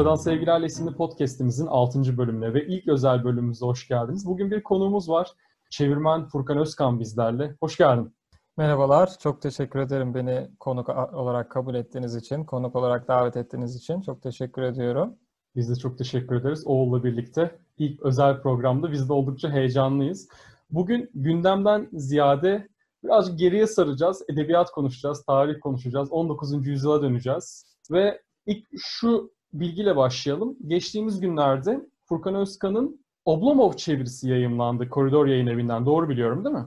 Rusya'dan Sevgilerle isimli podcastimizin 6. bölümüne ve ilk özel bölümümüze hoş geldiniz. Bugün bir konuğumuz var. Çevirmen Furkan Özkan bizlerle. Hoş geldin. Merhabalar. Çok teşekkür ederim beni konuk olarak kabul ettiğiniz için, konuk olarak davet ettiğiniz için. Çok teşekkür ediyorum. Biz de çok teşekkür ederiz. Oğul'la birlikte ilk özel programda biz de oldukça heyecanlıyız. Bugün gündemden ziyade birazcık geriye saracağız. Edebiyat konuşacağız, tarih konuşacağız. 19. yüzyıla döneceğiz. Ve ilk şu bilgiyle başlayalım. Geçtiğimiz günlerde Furkan Özkan'ın Oblomov çevirisi yayımlandı Koridor Yayın Evi'nden. Doğru biliyorum değil mi?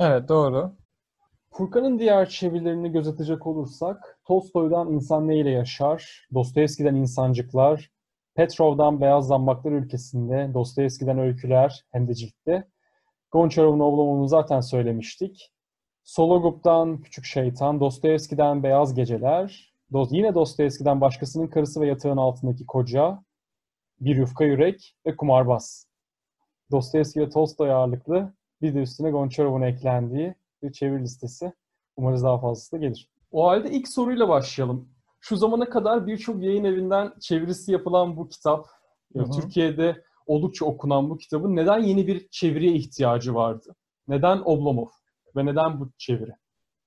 Evet doğru. Furkan'ın diğer çevirilerini gözetecek olursak Tolstoy'dan İnsan Neyle Yaşar, Dostoyevski'den İnsancıklar, Petrov'dan Beyaz Zambaklar Ülkesi'nde, Dostoyevski'den Öyküler hem de ciltte, Gonçarov'un Oblomov'unu zaten söylemiştik. Sologub'dan Küçük Şeytan, Dostoyevski'den Beyaz Geceler, yine Dostoyevski'den Başkasının Karısı ve Yatağın Altındaki Koca, Bir Yufka Yürek ve Kumarbaz. Dostoyevski ve Tolstoy ağırlıklı bir de üstüne Gonçarov'un eklendiği bir çevir listesi. Umarız daha fazlası da gelir. O halde ilk soruyla başlayalım. Şu zamana kadar birçok yayın evinden çevirisi yapılan bu kitap, hı hı. Türkiye'de oldukça okunan bu kitabın neden yeni bir çeviriye ihtiyacı vardı? Neden Oblomov ve neden bu çeviri?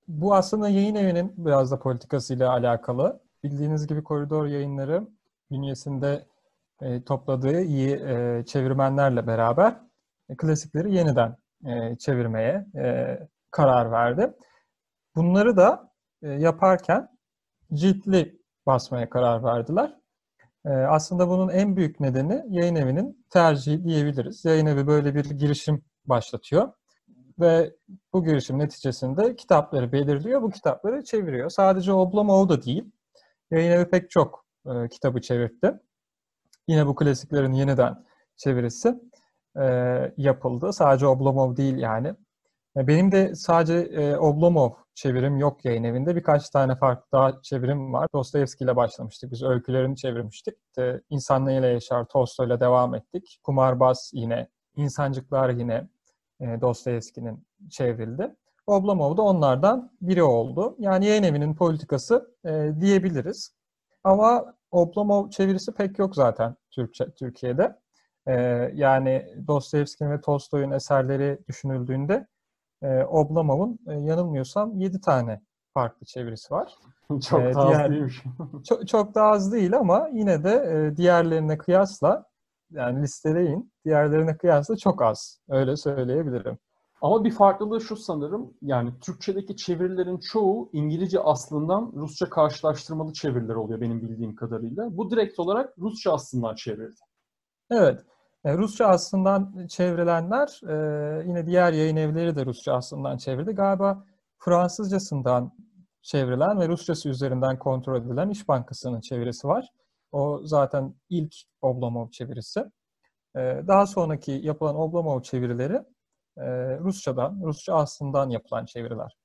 Bu aslında yayın evinin biraz da politikasıyla alakalı. Bildiğiniz gibi koridor yayınları bünyesinde e, topladığı iyi e, çevirmenlerle beraber e, klasikleri yeniden e, çevirmeye e, karar verdi. Bunları da e, yaparken ciltli basmaya karar verdiler. E, aslında bunun en büyük nedeni yayın evinin tercihi diyebiliriz. Yayın evi böyle bir girişim başlatıyor ve bu girişim neticesinde kitapları belirliyor, bu kitapları çeviriyor. Sadece Oblomov da değil, yayın evi pek çok e, kitabı çevirdi. Yine bu klasiklerin yeniden çevirisi e, yapıldı. Sadece Oblomov değil yani. E, benim de sadece e, Oblomov çevirim yok yayın evinde. Birkaç tane farklı daha çevirim var. Dostoyevski ile başlamıştık. Biz öykülerini çevirmiştik. İşte İnsan Neyle Yaşar, Tolstoy ile devam ettik. Kumarbaz yine, İnsancıklar yine e, Dostoyevski'nin çevrildi. Oblomov da onlardan biri oldu. Yani yayın evinin politikası e, diyebiliriz. Ama Oblomov çevirisi pek yok zaten Türkçe, Türkiye'de. E, yani Dostoyevski'nin ve Tolstoy'un eserleri düşünüldüğünde e, Oblomov'un e, yanılmıyorsam 7 tane farklı çevirisi var. çok e, da diğer, az değilmiş. çok, çok da az değil ama yine de e, diğerlerine kıyasla yani listeleyin diğerlerine kıyasla çok az. Öyle söyleyebilirim. Ama bir farklılığı şu sanırım. Yani Türkçedeki çevirilerin çoğu İngilizce aslından Rusça karşılaştırmalı çeviriler oluyor benim bildiğim kadarıyla. Bu direkt olarak Rusça aslından çevrildi. Evet. E, Rusça aslından çevrilenler e, yine diğer yayın evleri de Rusça aslından çevirdi. Galiba Fransızcasından çevrilen ve Rusçası üzerinden kontrol edilen İş Bankası'nın çevirisi var. O zaten ilk Oblomov çevirisi. E, daha sonraki yapılan Oblomov çevirileri Rusçadan, Rusça aslından yapılan çeviriler.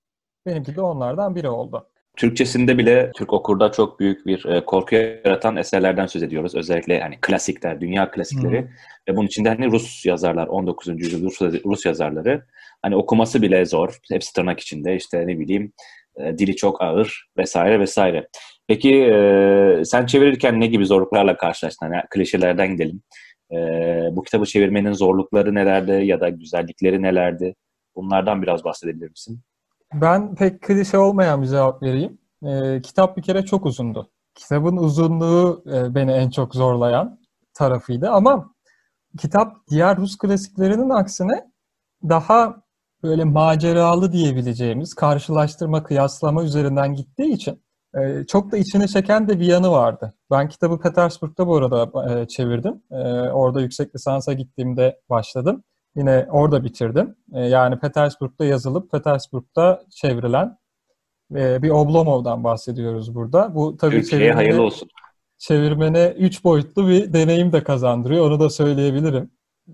Benimki de onlardan biri oldu. Türkçesinde bile Türk okurda çok büyük bir e, korku yaratan eserlerden söz ediyoruz. Özellikle hani klasikler, dünya klasikleri hmm. ve bunun içinde hani Rus yazarlar, 19. yüzyıl Rus, Rus yazarları. Hani okuması bile zor. Hepsi tırnak içinde. İşte ne bileyim e, dili çok ağır vesaire vesaire. Peki e, sen çevirirken ne gibi zorluklarla karşılaştın? Hani klişelerden gidelim. E, bu kitabı çevirmenin zorlukları nelerdi ya da güzellikleri nelerdi? Bunlardan biraz bahsedebilir misin? Ben pek klişe olmayan bir cevap vereyim. E, kitap bir kere çok uzundu. Kitabın uzunluğu e, beni en çok zorlayan tarafıydı ama kitap diğer Rus klasiklerinin aksine daha böyle maceralı diyebileceğimiz karşılaştırma, kıyaslama üzerinden gittiği için e, çok da içine çeken de bir yanı vardı. Ben kitabı Petersburg'da bu arada e, çevirdim. E, orada yüksek lisansa gittiğimde başladım. Yine orada bitirdim. E, yani Petersburg'da yazılıp Petersburg'da çevrilen e, bir Oblomov'dan bahsediyoruz burada. Bu tabii Türkiye'ye hayırlı olsun. Çevirmene üç boyutlu bir deneyim de kazandırıyor. Onu da söyleyebilirim.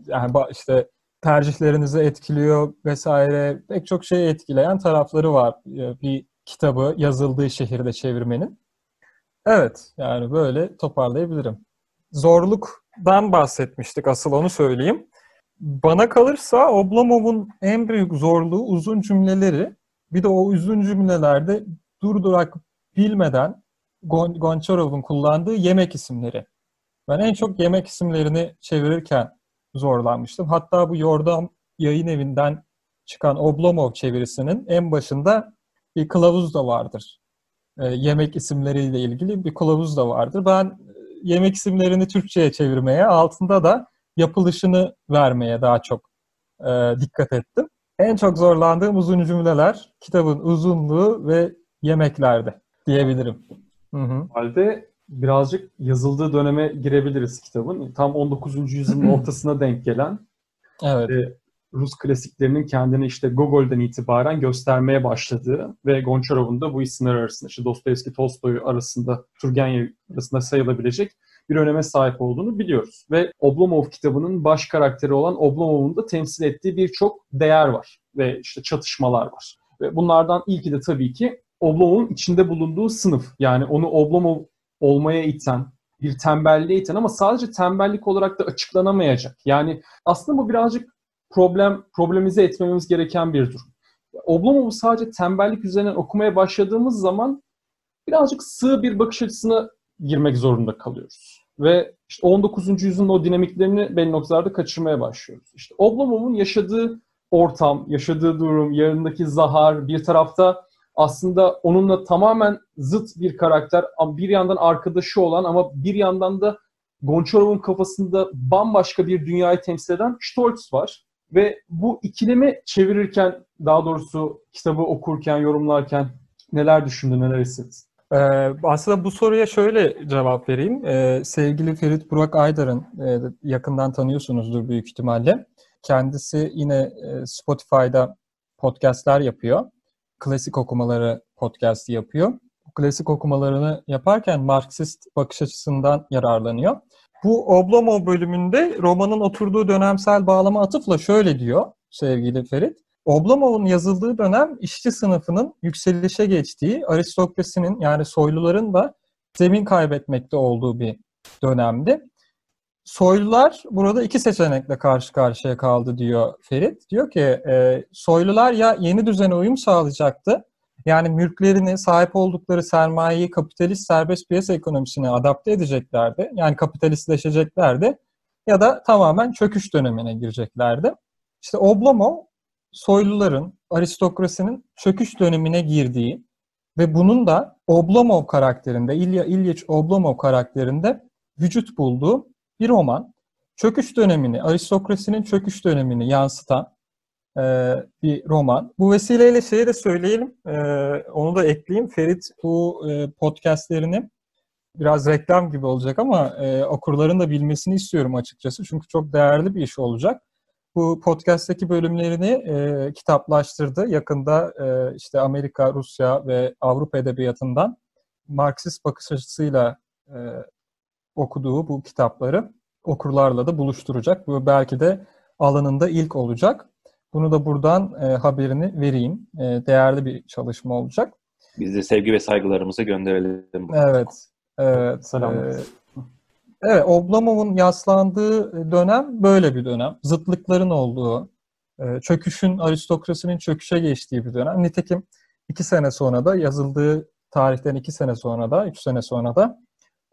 Yani işte tercihlerinizi etkiliyor vesaire pek çok şeyi etkileyen tarafları var bir kitabı yazıldığı şehirde çevirmenin. Evet yani böyle toparlayabilirim. Zorluktan bahsetmiştik asıl onu söyleyeyim. Bana kalırsa Oblomov'un en büyük zorluğu uzun cümleleri. Bir de o uzun cümlelerde durdurak bilmeden Gon Gonçarov'un kullandığı yemek isimleri. Ben en çok yemek isimlerini çevirirken zorlanmıştım. Hatta bu Yordam yayın evinden çıkan Oblomov çevirisinin en başında bir kılavuz da vardır. E, yemek isimleriyle ilgili bir kılavuz da vardır. Ben e, yemek isimlerini Türkçe'ye çevirmeye, altında da yapılışını vermeye daha çok e, dikkat ettim. En çok zorlandığım uzun cümleler kitabın uzunluğu ve yemeklerde diyebilirim. Hı hı. Halde birazcık yazıldığı döneme girebiliriz kitabın. Tam 19. yüzyılın ortasına denk gelen evet. e, Rus klasiklerinin kendini işte Gogol'den itibaren göstermeye başladığı ve Gonçarov'un da bu isimler arasında işte Dostoyevski, Tolstoy arasında, Turgenev arasında sayılabilecek bir öneme sahip olduğunu biliyoruz. Ve Oblomov kitabının baş karakteri olan Oblomov'un da temsil ettiği birçok değer var ve işte çatışmalar var. Ve bunlardan ilki de tabii ki Oblomov'un içinde bulunduğu sınıf. Yani onu Oblomov olmaya iten, bir tembelliğe iten ama sadece tembellik olarak da açıklanamayacak. Yani aslında bu birazcık problem problemize etmemiz gereken bir durum. Oblomov'u sadece tembellik üzerinden okumaya başladığımız zaman birazcık sığ bir bakış açısına girmek zorunda kalıyoruz. Ve işte 19. yüzyılın o dinamiklerini belli noktalarda kaçırmaya başlıyoruz. İşte Oblomov'un yaşadığı ortam, yaşadığı durum, yanındaki Zahar, bir tarafta aslında onunla tamamen zıt bir karakter, bir yandan arkadaşı olan ama bir yandan da Gonçarov'un kafasında bambaşka bir dünyayı temsil eden Stoltz var. Ve bu ikilemi çevirirken, daha doğrusu kitabı okurken, yorumlarken neler düşündün, neler hissettin? Ee, aslında bu soruya şöyle cevap vereyim. Ee, sevgili Ferit Burak Aydar'ın e, yakından tanıyorsunuzdur büyük ihtimalle. Kendisi yine e, Spotify'da podcastler yapıyor. Klasik okumaları podcast'i yapıyor. Klasik okumalarını yaparken Marksist bakış açısından yararlanıyor. Bu Oblomov bölümünde romanın oturduğu dönemsel bağlama atıfla şöyle diyor sevgili Ferit. Oblomov'un yazıldığı dönem işçi sınıfının yükselişe geçtiği, aristokrasinin yani soyluların da zemin kaybetmekte olduğu bir dönemdi. Soylular burada iki seçenekle karşı karşıya kaldı diyor Ferit. Diyor ki e, soylular ya yeni düzene uyum sağlayacaktı. Yani mülklerini, sahip oldukları sermayeyi kapitalist serbest piyasa ekonomisine adapte edeceklerdi. Yani kapitalistleşeceklerdi. Ya da tamamen çöküş dönemine gireceklerdi. İşte Oblomov soyluların, aristokrasinin çöküş dönemine girdiği ve bunun da Oblomov karakterinde, İlya İlyich Oblomov karakterinde vücut bulduğu bir roman. Çöküş dönemini, aristokrasinin çöküş dönemini yansıtan e, bir roman. Bu vesileyle şeyi de söyleyelim, e, onu da ekleyeyim. Ferit bu e, podcastlerini biraz reklam gibi olacak ama e, okurların da bilmesini istiyorum açıkçası. Çünkü çok değerli bir iş olacak bu podcast'teki bölümlerini e, kitaplaştırdı. Yakında e, işte Amerika, Rusya ve Avrupa edebiyatından Marksist bakış açısıyla e, okuduğu bu kitapları okurlarla da buluşturacak. Bu belki de alanında ilk olacak. Bunu da buradan e, haberini vereyim. E, değerli bir çalışma olacak. Biz de sevgi ve saygılarımızı gönderelim. Evet. Evet. Selam. E, Evet, Oblomov'un yaslandığı dönem böyle bir dönem. Zıtlıkların olduğu, e, çöküşün, aristokrasinin çöküşe geçtiği bir dönem. Nitekim iki sene sonra da yazıldığı tarihten iki sene sonra da, üç sene sonra da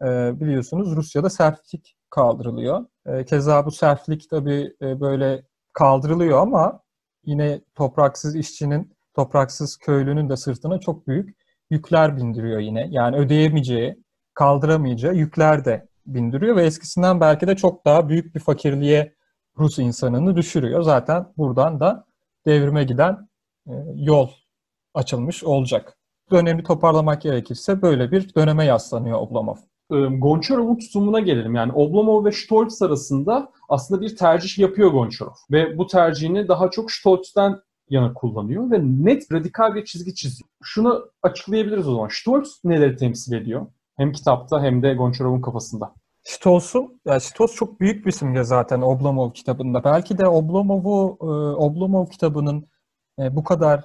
e, biliyorsunuz Rusya'da serflik kaldırılıyor. E, keza bu serflik tabii böyle kaldırılıyor ama yine topraksız işçinin, topraksız köylünün de sırtına çok büyük yükler bindiriyor yine. Yani ödeyemeyeceği, kaldıramayacağı yükler de bindiriyor ve eskisinden belki de çok daha büyük bir fakirliğe Rus insanını düşürüyor. Zaten buradan da devrime giden e, yol açılmış olacak. Dönemi toparlamak gerekirse böyle bir döneme yaslanıyor Oblomov. E, Gonçarov'un tutumuna gelelim. Yani Oblomov ve Stoltz arasında aslında bir tercih yapıyor Gonçarov. Ve bu tercihini daha çok Stoltz'ten yana kullanıyor ve net radikal bir çizgi çiziyor. Şunu açıklayabiliriz o zaman. Stoltz neleri temsil ediyor? Hem kitapta hem de Gonçarov'un kafasında. Stolz'un, ya Stolz çok büyük bir simge zaten Oblomov kitabında. Belki de Oblomov'u, e, Oblomov kitabının e, bu kadar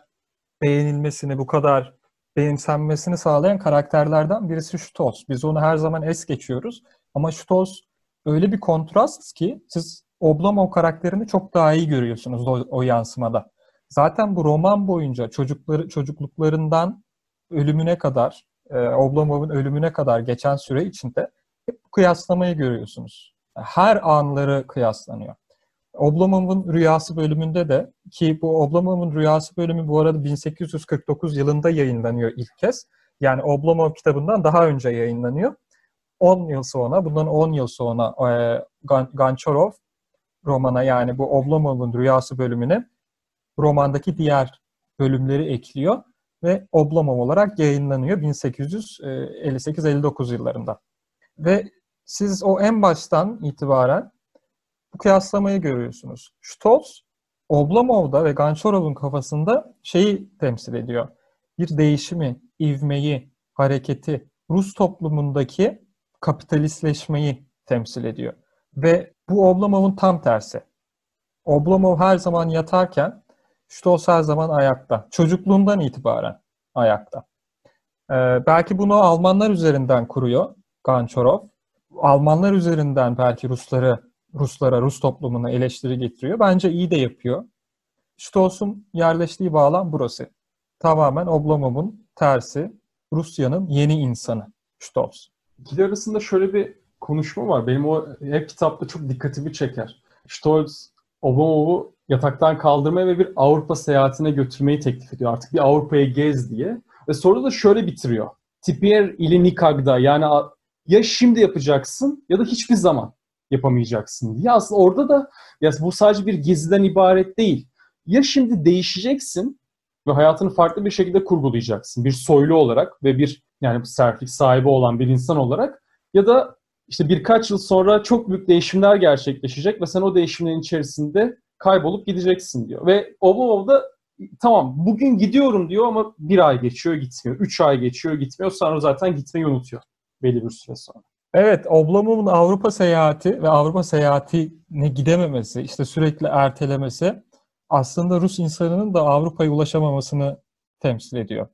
beğenilmesini, bu kadar benimsenmesini sağlayan karakterlerden birisi Stolz. Biz onu her zaman es geçiyoruz. Ama Stolz öyle bir kontrast ki siz Oblomov karakterini çok daha iyi görüyorsunuz o, o yansımada. Zaten bu roman boyunca çocukları çocukluklarından ölümüne kadar e, Oblomov'un ölümüne kadar geçen süre içinde hep kıyaslamayı görüyorsunuz. Her anları kıyaslanıyor. Oblomov'un Rüyası bölümünde de ki bu Oblomov'un Rüyası bölümü bu arada 1849 yılında yayınlanıyor ilk kez. Yani Oblomov kitabından daha önce yayınlanıyor. 10 yıl sonra, bundan 10 yıl sonra e, Ganchorov romana yani bu Oblomov'un Rüyası bölümüne romandaki diğer bölümleri ekliyor ve Oblomov olarak yayınlanıyor 1858-59 yıllarında. Ve siz o en baştan itibaren bu kıyaslamayı görüyorsunuz. Stolz, Oblomov'da ve Ganchorov'un kafasında şeyi temsil ediyor. Bir değişimi, ivmeyi, hareketi, Rus toplumundaki kapitalistleşmeyi temsil ediyor. Ve bu Oblomov'un tam tersi. Oblomov her zaman yatarken Stolz her zaman ayakta. Çocukluğundan itibaren ayakta. Ee, belki bunu Almanlar üzerinden kuruyor Ganchorov. Almanlar üzerinden belki Rusları Ruslara, Rus toplumuna eleştiri getiriyor. Bence iyi de yapıyor. Stolz'un yerleştiği bağlam burası. Tamamen Oblomov'un tersi, Rusya'nın yeni insanı Stolz. İkili arasında şöyle bir konuşma var. Benim o hep kitapta çok dikkatimi çeker. Stolz Oblomov'u yataktan kaldırmaya ve bir Avrupa seyahatine götürmeyi teklif ediyor. Artık bir Avrupa'ya gez diye. Ve sonra da şöyle bitiriyor. Tipier ili nikagda yani ya şimdi yapacaksın ya da hiçbir zaman yapamayacaksın diye. Aslında orada da ya bu sadece bir geziden ibaret değil. Ya şimdi değişeceksin ve hayatını farklı bir şekilde kurgulayacaksın. Bir soylu olarak ve bir yani serflik sahibi olan bir insan olarak ya da işte birkaç yıl sonra çok büyük değişimler gerçekleşecek ve sen o değişimlerin içerisinde kaybolup gideceksin diyor. Ve Obama da tamam bugün gidiyorum diyor ama bir ay geçiyor gitmiyor. Üç ay geçiyor gitmiyor. Sonra zaten gitmeyi unutuyor belli bir süre sonra. Evet, Oblomov'un Avrupa seyahati ve Avrupa seyahatine gidememesi, işte sürekli ertelemesi aslında Rus insanının da Avrupa'ya ulaşamamasını temsil ediyor.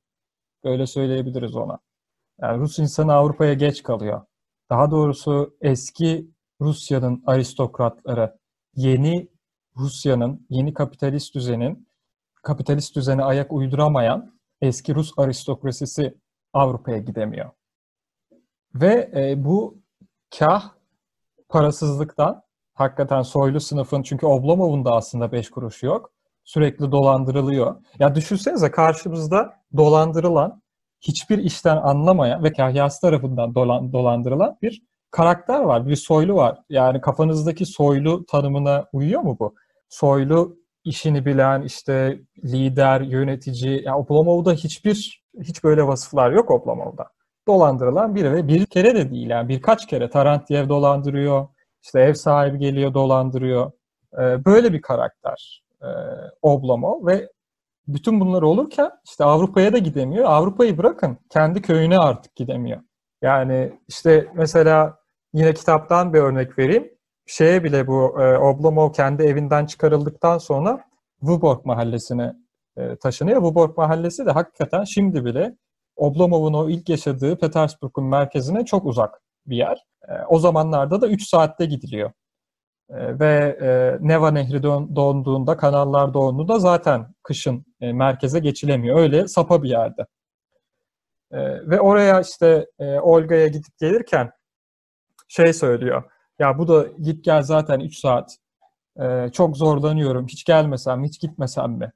Böyle söyleyebiliriz ona. Yani Rus insanı Avrupa'ya geç kalıyor. Daha doğrusu eski Rusya'nın aristokratları yeni Rusya'nın, yeni kapitalist düzenin, kapitalist düzene ayak uyduramayan eski Rus aristokrasisi Avrupa'ya gidemiyor. Ve e, bu kah parasızlıktan, hakikaten soylu sınıfın, çünkü Oblomov'un da aslında beş kuruşu yok, sürekli dolandırılıyor. Ya düşünsenize karşımızda dolandırılan, hiçbir işten anlamayan ve kahyası tarafından dolan, dolandırılan bir karakter var, bir soylu var. Yani kafanızdaki soylu tanımına uyuyor mu bu? Soylu işini bilen, işte lider, yönetici, ya Oblomov'da hiçbir, hiç böyle vasıflar yok Oblomov'da dolandırılan biri ve bir kere de değil yani birkaç kere Tarantyev dolandırıyor, işte ev sahibi geliyor dolandırıyor. Ee, böyle bir karakter e, Oblomov ve bütün bunlar olurken işte Avrupa'ya da gidemiyor. Avrupa'yı bırakın kendi köyüne artık gidemiyor. Yani işte mesela yine kitaptan bir örnek vereyim. Şeye bile bu e, Oblomov kendi evinden çıkarıldıktan sonra Vuborg mahallesine e, taşınıyor. Vuborg mahallesi de hakikaten şimdi bile Oblomov'un o ilk yaşadığı Petersburg'un merkezine çok uzak bir yer. E, o zamanlarda da 3 saatte gidiliyor. E, ve e, Neva Nehri don, donduğunda, kanallar donduğunda zaten kışın merkeze geçilemiyor. Öyle sapa bir yerde. Ve oraya işte Olga'ya gidip gelirken şey söylüyor. Ya bu da git gel zaten 3 saat. Çok zorlanıyorum. Hiç gelmesem, hiç gitmesem mi?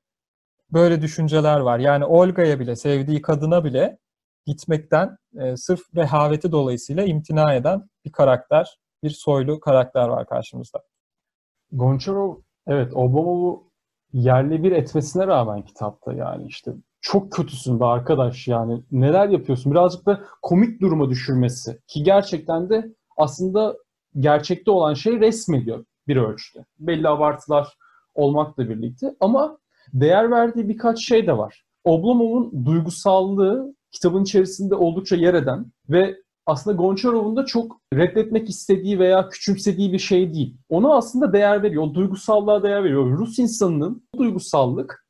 Böyle düşünceler var. Yani Olga'ya bile, sevdiği kadına bile gitmekten e, sırf rehaveti dolayısıyla imtina eden bir karakter, bir soylu karakter var karşımızda. Goncharov, evet Obamov'u yerli bir etmesine rağmen kitapta yani işte çok kötüsün be arkadaş yani neler yapıyorsun birazcık da komik duruma düşürmesi ki gerçekten de aslında gerçekte olan şey resmediyor bir ölçüde. Belli abartılar olmakla birlikte ama değer verdiği birkaç şey de var. Oblomov'un duygusallığı kitabın içerisinde oldukça yer eden ve aslında Gonçarov'un da çok reddetmek istediği veya küçümsediği bir şey değil. Ona aslında değer veriyor. O duygusallığa değer veriyor. Rus insanının duygusallık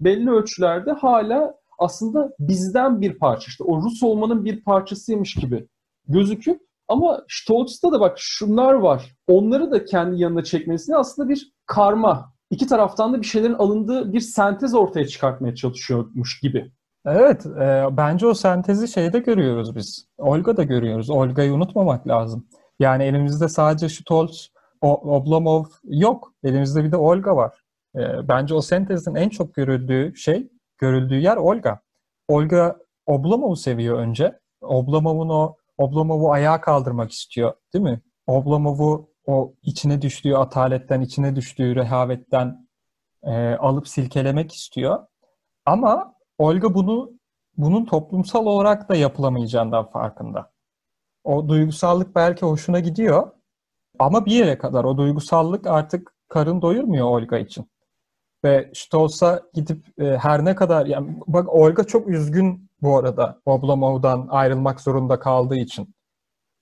belli ölçülerde hala aslında bizden bir parça. İşte o Rus olmanın bir parçasıymış gibi gözüküp ama Stolz'da da bak şunlar var. Onları da kendi yanına çekmesini aslında bir karma iki taraftan da bir şeylerin alındığı bir sentez ortaya çıkartmaya çalışıyormuş gibi Evet, e, bence o sentezi şeyde görüyoruz biz. Olga'da görüyoruz. Olga'yı unutmamak lazım. Yani elimizde sadece Stolz, Oblomov yok. Elimizde bir de Olga var. E, bence o sentezin en çok görüldüğü şey, görüldüğü yer Olga. Olga Oblomov'u seviyor önce. Oblomov'un o Oblomov'u ayağa kaldırmak istiyor, değil mi? Oblomov'u o içine düştüğü ataletten, içine düştüğü rehavetten e, alıp silkelemek istiyor. Ama Olga bunu bunun toplumsal olarak da yapılamayacağından farkında. O duygusallık belki hoşuna gidiyor ama bir yere kadar o duygusallık artık karın doyurmuyor Olga için. Ve Stolz'a gidip e, her ne kadar yani bak Olga çok üzgün bu arada Oblomov'dan ayrılmak zorunda kaldığı için.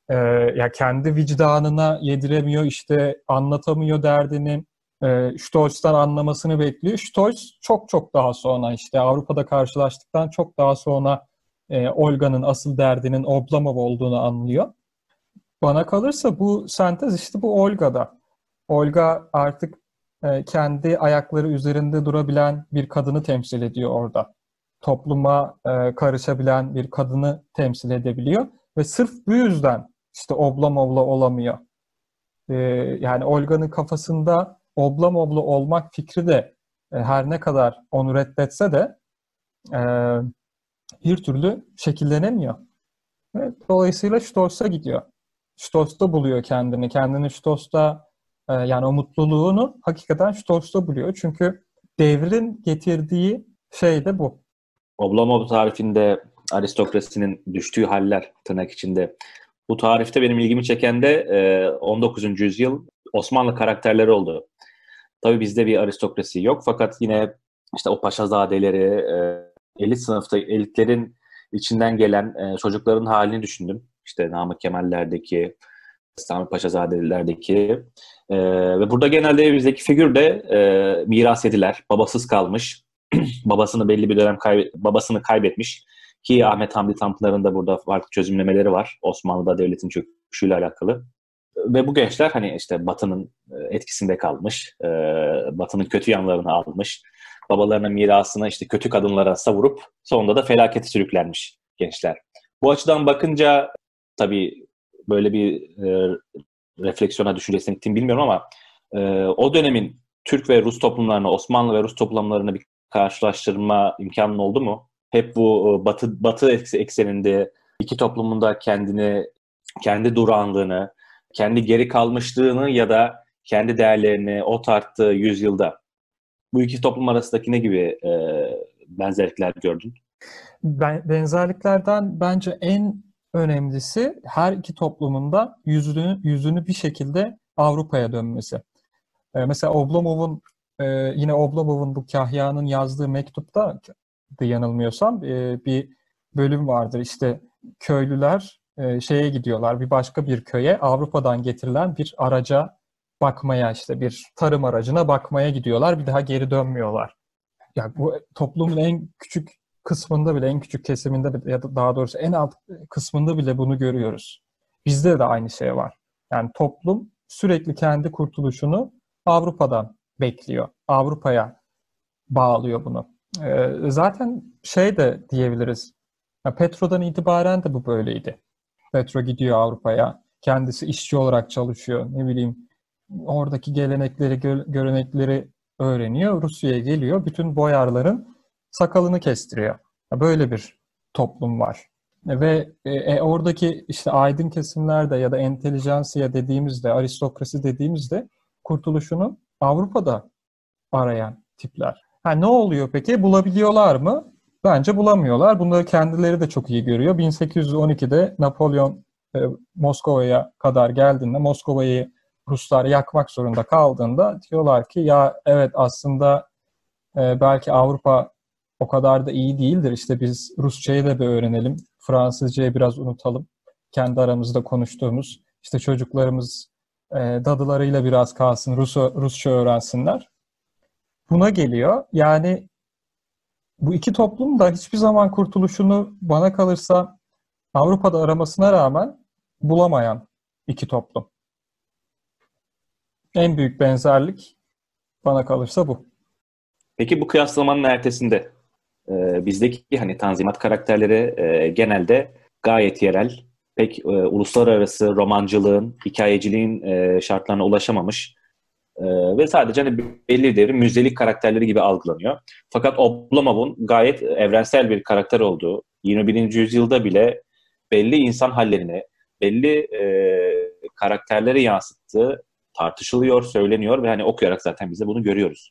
E, ya kendi vicdanına yediremiyor işte anlatamıyor derdini e, Stolz'dan anlamasını bekliyor. Stolz çok çok daha sonra işte Avrupa'da karşılaştıktan çok daha sonra e, Olga'nın asıl derdinin Oblomov olduğunu anlıyor. Bana kalırsa bu sentez işte bu Olga'da. Olga artık e, kendi ayakları üzerinde durabilen bir kadını temsil ediyor orada. Topluma e, karışabilen bir kadını temsil edebiliyor. Ve sırf bu yüzden işte Oblomov'la olamıyor. E, yani Olga'nın kafasında obla olmak fikri de e, her ne kadar onu reddetse de e, bir türlü şekillenemiyor. Evet, dolayısıyla Stoss'a gidiyor. Stoss'ta buluyor kendini. Kendini Stoss'ta e, yani o mutluluğunu hakikaten Stoss'ta buluyor. Çünkü devrin getirdiği şey de bu. Oblomov tarifinde aristokrasinin düştüğü haller tırnak içinde. Bu tarifte benim ilgimi çeken de 19. yüzyıl Osmanlı karakterleri oldu. Tabii bizde bir aristokrasi yok fakat yine işte o paşazadeleri, e, elit sınıfta elitlerin içinden gelen e, çocukların halini düşündüm. İşte Namık Kemal'lerdeki, Sami Paşazadelerdeki e, ve burada genelde bizdeki figür de e, miras ediler, babasız kalmış, babasını belli bir dönem kayb babasını kaybetmiş ki Ahmet Hamdi Tanpınar'ın da burada farklı çözümlemeleri var Osmanlı'da devletin çöküşüyle alakalı ve bu gençler hani işte Batı'nın e, etkisinde kalmış, e, Batı'nın kötü yanlarını almış, babalarının mirasını işte kötü kadınlara savurup sonunda da felakete sürüklenmiş gençler. Bu açıdan bakınca tabii böyle bir e, refleksiyona düşüncesine gittiğimi bilmiyorum ama e, o dönemin Türk ve Rus toplumlarını, Osmanlı ve Rus toplumlarını bir karşılaştırma imkanın oldu mu? Hep bu Batı Batı ekseninde iki toplumunda kendini kendi durağanlığını, kendi geri kalmışlığını ya da kendi değerlerini o tarttığı yüzyılda bu iki toplum arasındaki ne gibi e, benzerlikler gördün? Ben, benzerliklerden bence en önemlisi her iki toplumunda yüzünü yüzünü bir şekilde Avrupa'ya dönmesi. E, mesela Oblomov'un e, yine Oblomov'un bu Kahya'nın yazdığı mektupta yanılmıyorsam e, bir bölüm vardır. İşte köylüler e, şeye gidiyorlar bir başka bir köye Avrupa'dan getirilen bir araca bakmaya işte bir tarım aracına bakmaya gidiyorlar bir daha geri dönmüyorlar. Yani bu toplumun en küçük kısmında bile en küçük kesiminde bile, ya da daha doğrusu en alt kısmında bile bunu görüyoruz. Bizde de aynı şey var. Yani toplum sürekli kendi kurtuluşunu Avrupa'dan bekliyor. Avrupa'ya bağlıyor bunu. Ee, zaten şey de diyebiliriz. Ya Petro'dan itibaren de bu böyleydi. Petro gidiyor Avrupa'ya. Kendisi işçi olarak çalışıyor. Ne bileyim oradaki gelenekleri, görenekleri öğreniyor. Rusya'ya geliyor. Bütün boyarların sakalını kestiriyor. Böyle bir toplum var. Ve e, e, oradaki işte aydın kesimlerde ya da entelijansiya dediğimizde, aristokrasi dediğimizde kurtuluşunu Avrupa'da arayan tipler. Ha, ne oluyor peki? Bulabiliyorlar mı? Bence bulamıyorlar. Bunları kendileri de çok iyi görüyor. 1812'de Napolyon e, Moskova'ya kadar geldiğinde Moskova'yı Ruslar yakmak zorunda kaldığında diyorlar ki ya evet aslında e, belki Avrupa o kadar da iyi değildir. İşte biz Rusçayı da bir öğrenelim. Fransızcayı biraz unutalım. Kendi aramızda konuştuğumuz. işte çocuklarımız e, dadılarıyla biraz kalsın, Rus, Rusça öğrensinler. Buna geliyor. Yani bu iki toplum da hiçbir zaman kurtuluşunu bana kalırsa Avrupa'da aramasına rağmen bulamayan iki toplum. En büyük benzerlik bana kalırsa bu. Peki bu kıyaslamanın ertesinde e, bizdeki hani Tanzimat karakterleri e, genelde gayet yerel, pek e, uluslararası romancılığın, hikayeciliğin e, şartlarına ulaşamamış e, ve sadece hani belli devrin müzelik karakterleri gibi algılanıyor. Fakat Oblomov'un gayet evrensel bir karakter olduğu, 21. yüzyılda bile belli insan hallerini, belli e, karakterleri yansıttığı tartışılıyor, söyleniyor ve hani okuyarak zaten biz de bunu görüyoruz.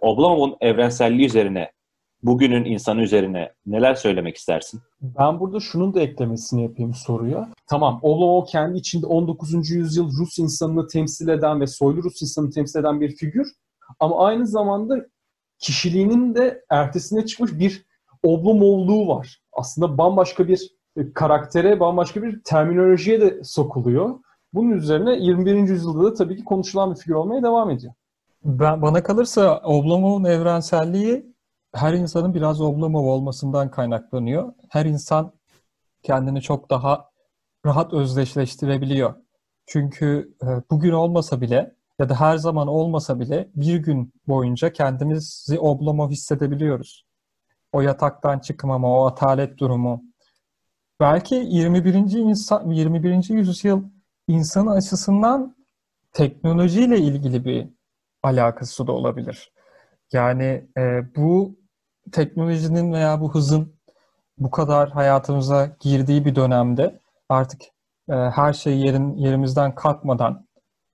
Oblomov'un evrenselliği üzerine, bugünün insanı üzerine neler söylemek istersin? Ben burada şunun da eklemesini yapayım soruya. Tamam, Oblomov kendi içinde 19. yüzyıl Rus insanını temsil eden ve soylu Rus insanını temsil eden bir figür. Ama aynı zamanda kişiliğinin de ertesine çıkmış bir Oblomovluğu var. Aslında bambaşka bir karaktere, bambaşka bir terminolojiye de sokuluyor. Bunun üzerine 21. yüzyılda da tabii ki konuşulan bir figür olmaya devam ediyor. Ben, bana kalırsa Oblomov'un evrenselliği her insanın biraz Oblomov olmasından kaynaklanıyor. Her insan kendini çok daha rahat özdeşleştirebiliyor. Çünkü e, bugün olmasa bile ya da her zaman olmasa bile bir gün boyunca kendimizi Oblomov hissedebiliyoruz. O yataktan çıkmama, o atalet durumu. Belki 21. insan 21. yüzyıl insanı açısından teknolojiyle ilgili bir alakası da olabilir. Yani e, bu teknolojinin veya bu hızın bu kadar hayatımıza girdiği bir dönemde artık e, her şeyi yerin yerimizden kalkmadan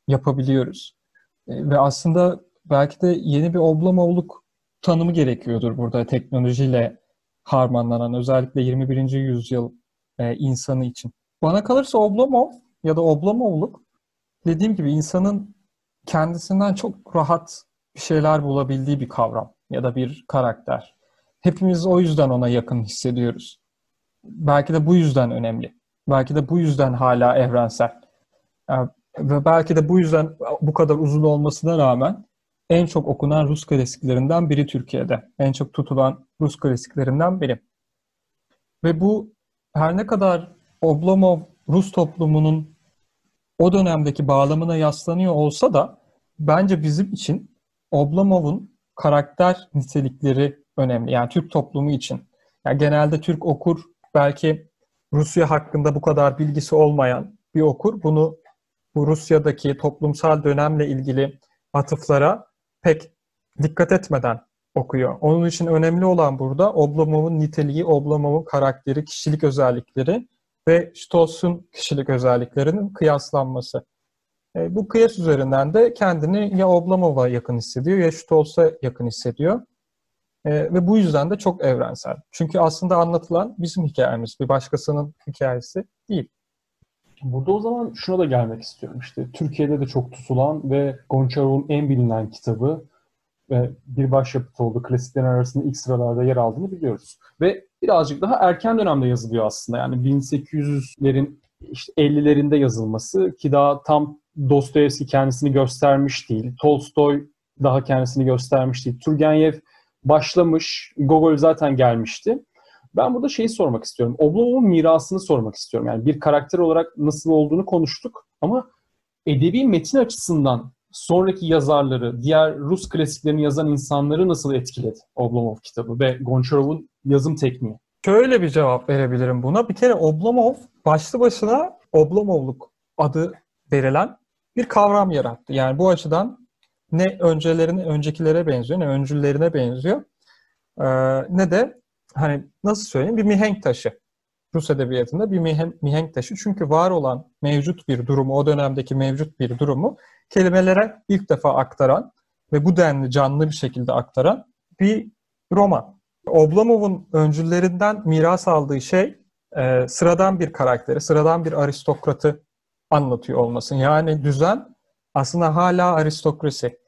yapabiliyoruz. E, ve aslında belki de yeni bir oblamovluk tanımı gerekiyordur burada teknolojiyle harmanlanan özellikle 21. yüzyıl e, insanı için. Bana kalırsa Oblomov ya da Oblomovluk dediğim gibi insanın kendisinden çok rahat bir şeyler bulabildiği bir kavram ya da bir karakter. Hepimiz o yüzden ona yakın hissediyoruz. Belki de bu yüzden önemli. Belki de bu yüzden hala evrensel. Ve belki de bu yüzden bu kadar uzun olmasına rağmen en çok okunan Rus klasiklerinden biri Türkiye'de. En çok tutulan Rus klasiklerinden biri. Ve bu her ne kadar Oblomov Rus toplumunun o dönemdeki bağlamına yaslanıyor olsa da bence bizim için Oblomov'un karakter nitelikleri önemli. Yani Türk toplumu için. Yani genelde Türk okur belki Rusya hakkında bu kadar bilgisi olmayan bir okur bunu bu Rusya'daki toplumsal dönemle ilgili atıflara pek dikkat etmeden okuyor. Onun için önemli olan burada Oblomov'un niteliği, Oblomov'un karakteri, kişilik özellikleri ve Stoss'un kişilik özelliklerinin kıyaslanması. E, bu kıyas üzerinden de kendini ya Oblomov'a yakın hissediyor ya Stoss'a yakın hissediyor. E, ve bu yüzden de çok evrensel. Çünkü aslında anlatılan bizim hikayemiz, bir başkasının hikayesi değil. Burada o zaman şuna da gelmek istiyorum. İşte Türkiye'de de çok tutulan ve Gonçarov'un en bilinen kitabı ve bir başyapıt oldu. Klasiklerin arasında ilk sıralarda yer aldığını biliyoruz. Ve birazcık daha erken dönemde yazılıyor aslında. Yani 1800'lerin işte 50'lerinde yazılması ki daha tam Dostoyevski kendisini göstermiş değil. Tolstoy daha kendisini göstermiş değil. Turgenev başlamış, Gogol zaten gelmişti. Ben burada şeyi sormak istiyorum. Oblomov'un mirasını sormak istiyorum. Yani bir karakter olarak nasıl olduğunu konuştuk ama edebi metin açısından sonraki yazarları, diğer Rus klasiklerini yazan insanları nasıl etkiledi Oblomov kitabı ve Gonçarov'un yazım tekniği? Şöyle bir cevap verebilirim buna. Bir kere Oblomov başlı başına Oblomovluk adı verilen bir kavram yarattı. Yani bu açıdan ne öncelerine, öncekilere benziyor, ne öncüllerine benziyor. Ee, ne de hani nasıl söyleyeyim bir mihenk taşı. Rus edebiyatında bir mihenk, mihenk taşı. Çünkü var olan mevcut bir durumu, o dönemdeki mevcut bir durumu kelimelere ilk defa aktaran ve bu denli canlı bir şekilde aktaran bir roman. Oblomov'un öncüllerinden miras aldığı şey e, sıradan bir karakteri, sıradan bir aristokratı anlatıyor olmasın. Yani düzen aslında hala aristokrasi.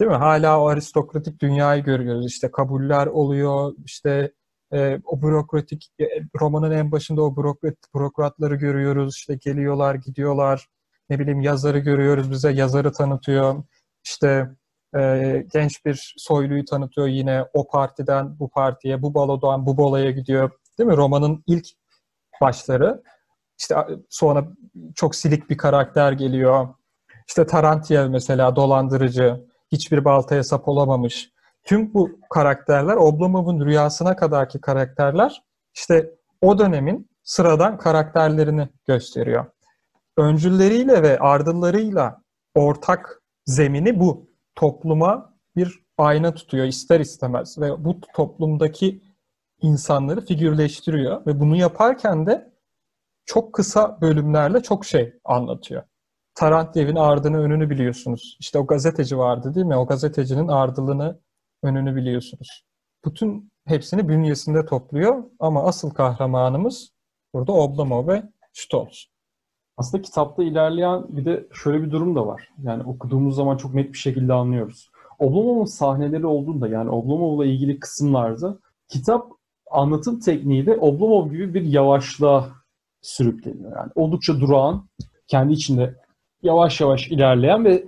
Değil mi? Hala o aristokratik dünyayı görüyoruz. İşte kabuller oluyor, işte e, o bürokratik, e, romanın en başında o bürokrat, bürokratları görüyoruz. İşte geliyorlar, gidiyorlar. Ne bileyim yazarı görüyoruz, bize yazarı tanıtıyor. İşte e, genç bir soyluyu tanıtıyor yine o partiden bu partiye, bu balodan bu balaya gidiyor. Değil mi? Romanın ilk başları. İşte sonra çok silik bir karakter geliyor. İşte Tarantiev mesela dolandırıcı, hiçbir baltaya sap olamamış. tüm bu karakterler Oblomov'un rüyasına kadarki karakterler işte o dönemin sıradan karakterlerini gösteriyor. Öncülleriyle ve ardıllarıyla ortak zemini bu. Topluma bir ayna tutuyor ister istemez ve bu toplumdaki insanları figürleştiriyor ve bunu yaparken de çok kısa bölümlerle çok şey anlatıyor. Tarantyev'in ardını önünü biliyorsunuz. İşte o gazeteci vardı değil mi? O gazetecinin ardılığını önünü biliyorsunuz. Bütün hepsini bünyesinde topluyor ama asıl kahramanımız burada Oblomov ve Stolz. Aslında kitapta ilerleyen bir de şöyle bir durum da var. Yani okuduğumuz zaman çok net bir şekilde anlıyoruz. Oblomov'un sahneleri olduğunda yani Oblomov'la ilgili kısımlarda kitap anlatım tekniği de Oblomov gibi bir yavaşlığa sürükleniyor. Yani oldukça durağan, kendi içinde yavaş yavaş ilerleyen ve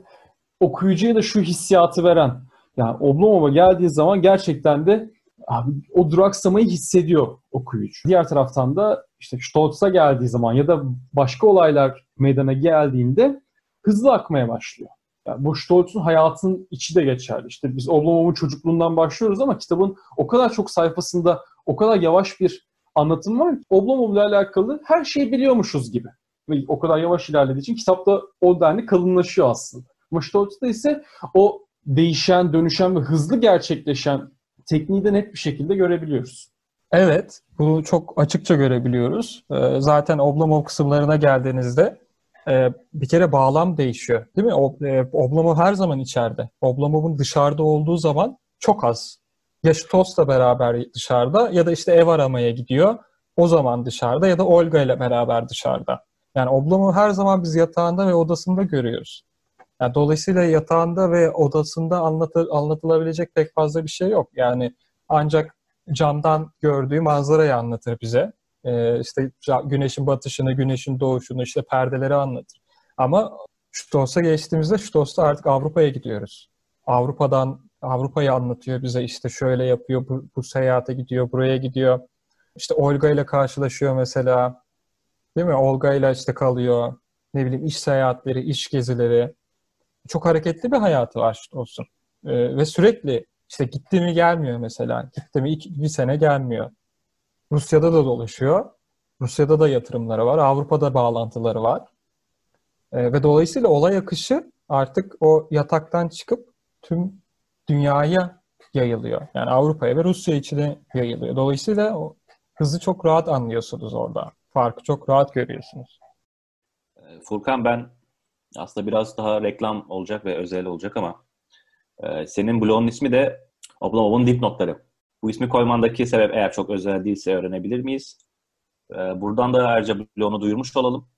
okuyucuya da şu hissiyatı veren. Yani Oblomov'a geldiği zaman gerçekten de abi, o duraksamayı hissediyor okuyucu. Diğer taraftan da işte Stoltz'a geldiği zaman ya da başka olaylar meydana geldiğinde hızlı akmaya başlıyor. Yani bu Stoltz'un hayatın içi de geçerli. İşte biz Oblomov'un çocukluğundan başlıyoruz ama kitabın o kadar çok sayfasında o kadar yavaş bir anlatım var ki Oblomov'la alakalı her şeyi biliyormuşuz gibi. Ve o kadar yavaş ilerlediği için kitapta o denli kalınlaşıyor aslında. Ama Stoltz'ta ise o değişen, dönüşen ve hızlı gerçekleşen tekniği de net bir şekilde görebiliyoruz. Evet, bunu çok açıkça görebiliyoruz. Ee, zaten Oblomov kısımlarına geldiğinizde e, bir kere bağlam değişiyor. Değil mi? E, Oblomov her zaman içeride. Oblomov'un dışarıda olduğu zaman çok az. Ya Stos'la beraber dışarıda ya da işte ev aramaya gidiyor. O zaman dışarıda ya da Olga ile beraber dışarıda. Yani Oblomov her zaman biz yatağında ve odasında görüyoruz. Yani dolayısıyla yatağında ve odasında anlatı, anlatılabilecek pek fazla bir şey yok. Yani ancak camdan gördüğü manzarayı anlatır bize. Ee, işte güneşin batışını, güneşin doğuşunu, işte perdeleri anlatır. Ama Stos'a geçtiğimizde Stos'ta artık Avrupa'ya gidiyoruz. Avrupa'dan Avrupa'yı anlatıyor bize işte şöyle yapıyor, bu, bu seyahate gidiyor, buraya gidiyor. İşte Olga ile karşılaşıyor mesela. Değil mi? Olga ile işte kalıyor. Ne bileyim iş seyahatleri, iş gezileri. Çok hareketli bir hayatı var olsun. Ee, ve sürekli işte gitti mi gelmiyor mesela. Gitti mi iki, bir sene gelmiyor. Rusya'da da dolaşıyor. Rusya'da da yatırımları var. Avrupa'da bağlantıları var. Ee, ve dolayısıyla olay akışı artık o yataktan çıkıp tüm dünyaya yayılıyor. Yani Avrupa'ya ve Rusya içine yayılıyor. Dolayısıyla o hızı çok rahat anlıyorsunuz orada. Farkı çok rahat görüyorsunuz. Ee, Furkan ben aslında biraz daha reklam olacak ve özel olacak ama e, senin blogun ismi de Oblomov'un dipnotları. Bu ismi koymandaki sebep eğer çok özel değilse öğrenebilir miyiz? E, buradan da ayrıca bloğunu duyurmuş olalım.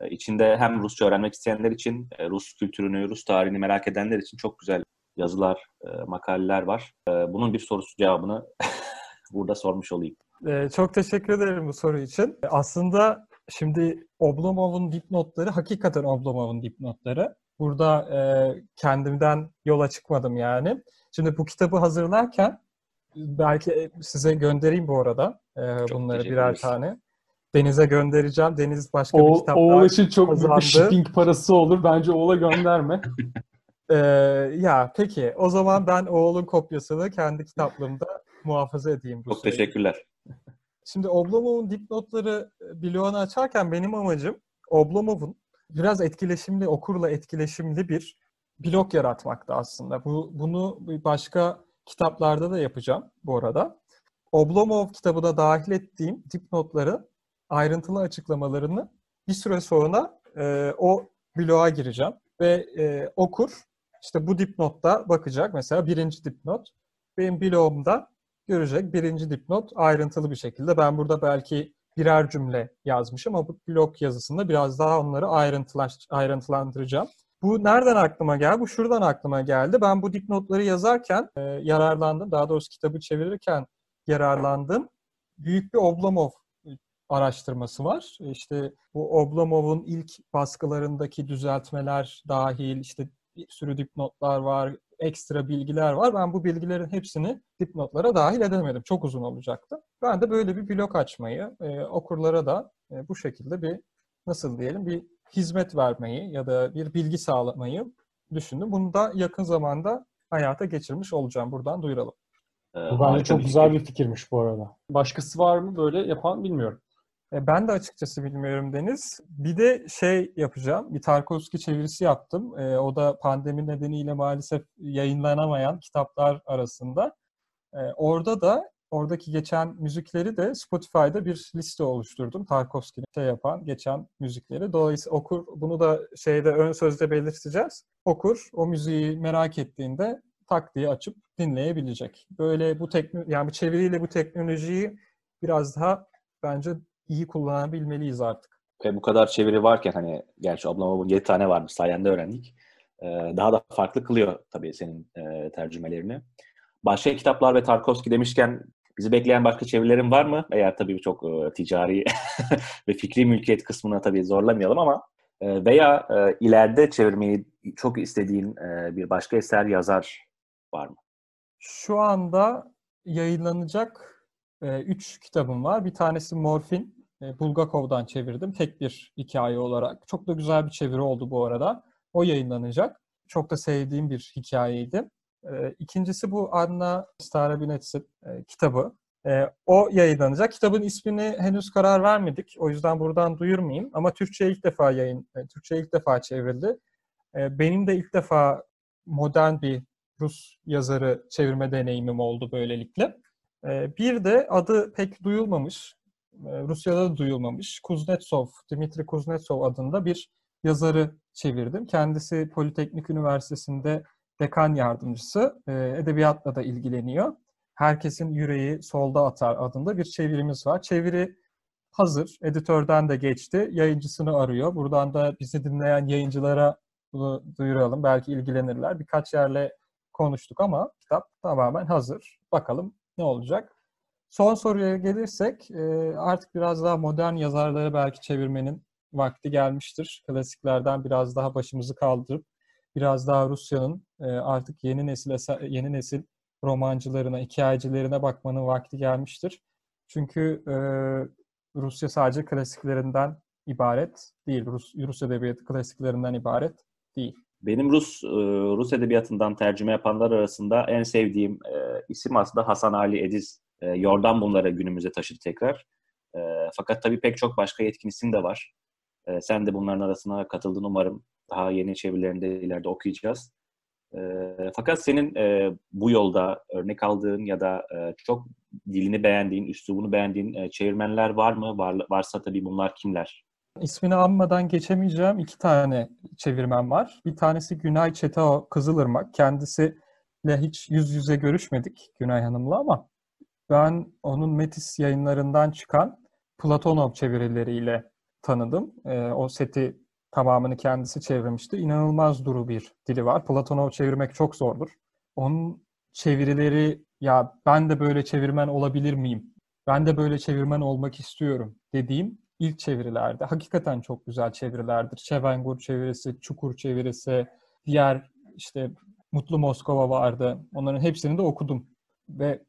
E, içinde hem Rusça öğrenmek isteyenler için, e, Rus kültürünü, Rus tarihini merak edenler için çok güzel yazılar, e, makaleler var. E, bunun bir sorusu cevabını burada sormuş olayım. E, çok teşekkür ederim bu soru için. Aslında şimdi Oblomov'un dipnotları hakikaten Oblomov'un dipnotları. Burada e, kendimden yola çıkmadım yani. Şimdi bu kitabı hazırlarken belki size göndereyim bu arada e, bunları birer tane. Deniz'e göndereceğim. Deniz başka o, bir kitap Oğul için çok kazandı. büyük bir shipping parası olur. Bence Oğul'a gönderme. Ee, ya peki o zaman ben oğlun kopyasını kendi kitaplığımda muhafaza edeyim. Bu Çok süreyi. teşekkürler. Şimdi Oblomov'un dipnotları e, bloğunu açarken benim amacım Oblomov'un biraz etkileşimli, okurla etkileşimli bir blok yaratmakta aslında. Bu, bunu başka kitaplarda da yapacağım bu arada. Oblomov kitabına dahil ettiğim dipnotları ayrıntılı açıklamalarını bir süre sonra e, o bloğa gireceğim ve e, okur işte bu dipnotta bakacak mesela birinci dipnot. Benim blogumda görecek birinci dipnot ayrıntılı bir şekilde. Ben burada belki birer cümle yazmışım ama bu blog yazısında biraz daha onları ayrıntılaş, ayrıntılandıracağım. Bu nereden aklıma geldi? Bu şuradan aklıma geldi. Ben bu dipnotları yazarken e, yararlandım. Daha doğrusu kitabı çevirirken yararlandım. Büyük bir Oblomov araştırması var. İşte bu Oblomov'un ilk baskılarındaki düzeltmeler dahil, işte bir sürü dipnotlar var, ekstra bilgiler var. Ben bu bilgilerin hepsini dipnotlara dahil edemedim. Çok uzun olacaktı. Ben de böyle bir blok açmayı, e, okurlara da e, bu şekilde bir nasıl diyelim bir hizmet vermeyi ya da bir bilgi sağlamayı düşündüm. Bunu da yakın zamanda hayata geçirmiş olacağım. Buradan duyuralım. Ee, bu bence çok güzel bir fikirmiş bu arada. Başkası var mı böyle yapan bilmiyorum. E, ben de açıkçası bilmiyorum Deniz. Bir de şey yapacağım. Bir Tarkovski çevirisi yaptım. E, o da pandemi nedeniyle maalesef yayınlanamayan kitaplar arasında. E, orada da oradaki geçen müzikleri de Spotify'da bir liste oluşturdum. Tarkovski'nin şey yapan geçen müzikleri. Dolayısıyla okur bunu da şeyde ön sözde belirteceğiz. Okur o müziği merak ettiğinde tak diye açıp dinleyebilecek. Böyle bu tekno yani bu çeviriyle bu teknolojiyi biraz daha bence iyi kullanabilmeliyiz artık. Ve bu kadar çeviri varken hani gerçi ablama bu 7 tane varmış sayende öğrendik. Ee, daha da farklı kılıyor tabii senin e, tercümelerini. Başka kitaplar ve Tarkovski demişken bizi bekleyen başka çevirilerin var mı? Eğer tabii çok e, ticari ve fikri mülkiyet kısmına tabii zorlamayalım ama e, veya e, ileride çevirmeyi çok istediğin e, bir başka eser yazar var mı? Şu anda yayınlanacak e, üç kitabım var. Bir tanesi Morfin. E, Bulgakov'dan çevirdim. Tek bir hikaye olarak. Çok da güzel bir çeviri oldu bu arada. O yayınlanacak. Çok da sevdiğim bir hikayeydi. E, ikincisi bu Anna Starabinets'in e, kitabı. O yayınlanacak. Kitabın ismini henüz karar vermedik. O yüzden buradan duyurmayayım. Ama Türkçe ilk defa yayın, e, Türkçe ilk defa çevrildi. Benim de ilk defa modern bir Rus yazarı çevirme deneyimim oldu böylelikle. Bir de adı pek duyulmamış, Rusya'da da duyulmamış Kuznetsov, Dmitri Kuznetsov adında bir yazarı çevirdim. Kendisi Politeknik Üniversitesi'nde dekan yardımcısı, e, edebiyatla da ilgileniyor. Herkesin yüreği solda atar adında bir çevirimiz var. Çeviri hazır, editörden de geçti, yayıncısını arıyor. Buradan da bizi dinleyen yayıncılara bunu duyuralım. Belki ilgilenirler. Birkaç yerle konuştuk ama kitap tamamen hazır. Bakalım ne olacak. Son soruya gelirsek e, artık biraz daha modern yazarları belki çevirmenin vakti gelmiştir. Klasiklerden biraz daha başımızı kaldırıp biraz daha Rusya'nın e, artık yeni nesil yeni nesil romancılarına, hikayecilerine bakmanın vakti gelmiştir. Çünkü e, Rusya sadece klasiklerinden ibaret değil. Rus, Rus edebiyatı klasiklerinden ibaret değil. Benim Rus Rus edebiyatından tercüme yapanlar arasında en sevdiğim isim aslında Hasan Ali Ediz e, Yordan bunları günümüze taşıdı tekrar. E, fakat tabii pek çok başka yetkin de var. E, sen de bunların arasına katıldın umarım. Daha yeni çevirilerinde ileride okuyacağız. E, fakat senin e, bu yolda örnek aldığın ya da e, çok dilini beğendiğin, üslubunu beğendiğin e, çevirmenler var mı? Var, varsa tabii bunlar kimler? İsmini anmadan geçemeyeceğim iki tane çevirmen var. Bir tanesi Günay Çetao Kızılırmak. Kendisiyle hiç yüz yüze görüşmedik Günay Hanım'la ama ben onun Metis yayınlarından çıkan Platonov çevirileriyle tanıdım. E, o seti tamamını kendisi çevirmişti. İnanılmaz duru bir dili var. Platonov çevirmek çok zordur. Onun çevirileri ya ben de böyle çevirmen olabilir miyim? Ben de böyle çevirmen olmak istiyorum dediğim ilk çevirilerde. Hakikaten çok güzel çevirilerdir. Çevengur çevirisi, Çukur çevirisi, diğer işte Mutlu Moskova vardı. Onların hepsini de okudum. Ve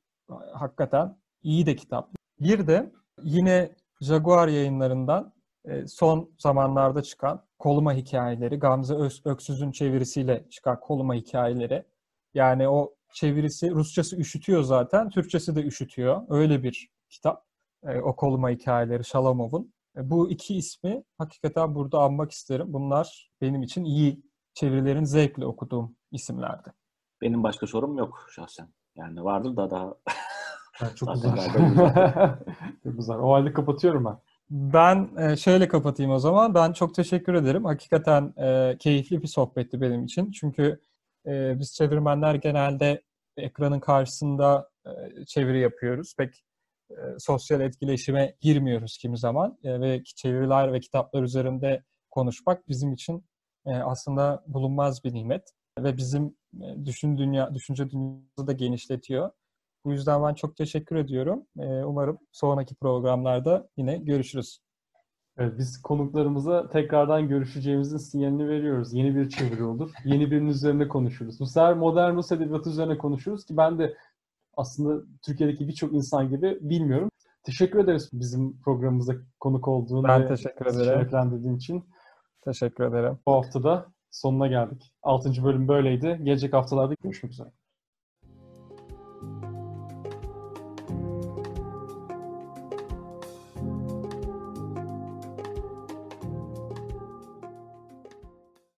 hakikaten iyi de kitap. Bir de yine Jaguar yayınlarından e, son zamanlarda çıkan Koluma hikayeleri, Gamze Öksüz'ün çevirisiyle çıkan Koluma hikayeleri. Yani o çevirisi, Rusçası üşütüyor zaten, Türkçesi de üşütüyor. Öyle bir kitap. E, o Koluma hikayeleri Şalamov'un. E, bu iki ismi hakikaten burada anmak isterim. Bunlar benim için iyi çevirilerin zevkle okuduğum isimlerdi. Benim başka sorum yok şahsen. Yani vardır da daha... Evet, çok güzel. çok güzel. O halde kapatıyorum ben. Ben e, şöyle kapatayım o zaman. Ben çok teşekkür ederim. Hakikaten e, keyifli bir sohbetti benim için. Çünkü e, biz çevirmenler genelde ekranın karşısında çeviri yapıyoruz. Pek sosyal etkileşime girmiyoruz kimi zaman. Ve çeviriler ve kitaplar üzerinde konuşmak bizim için aslında bulunmaz bir nimet. Ve bizim düşün dünya, düşünce dünyamızı da genişletiyor. Bu yüzden ben çok teşekkür ediyorum. E, umarım sonraki programlarda yine görüşürüz. Evet, biz konuklarımıza tekrardan görüşeceğimizin sinyalini veriyoruz. Yeni bir çeviri olur. Yeni birinin üzerine konuşuruz. Bu sefer modern Rus edebiyatı üzerine konuşuruz ki ben de aslında Türkiye'deki birçok insan gibi bilmiyorum. Teşekkür ederiz bizim programımıza konuk olduğun ben ve teşekkür ederim. şereflendirdiğin için. Teşekkür ederim. Bu hafta da sonuna geldik. 6. bölüm böyleydi. Gelecek haftalarda görüşmek üzere.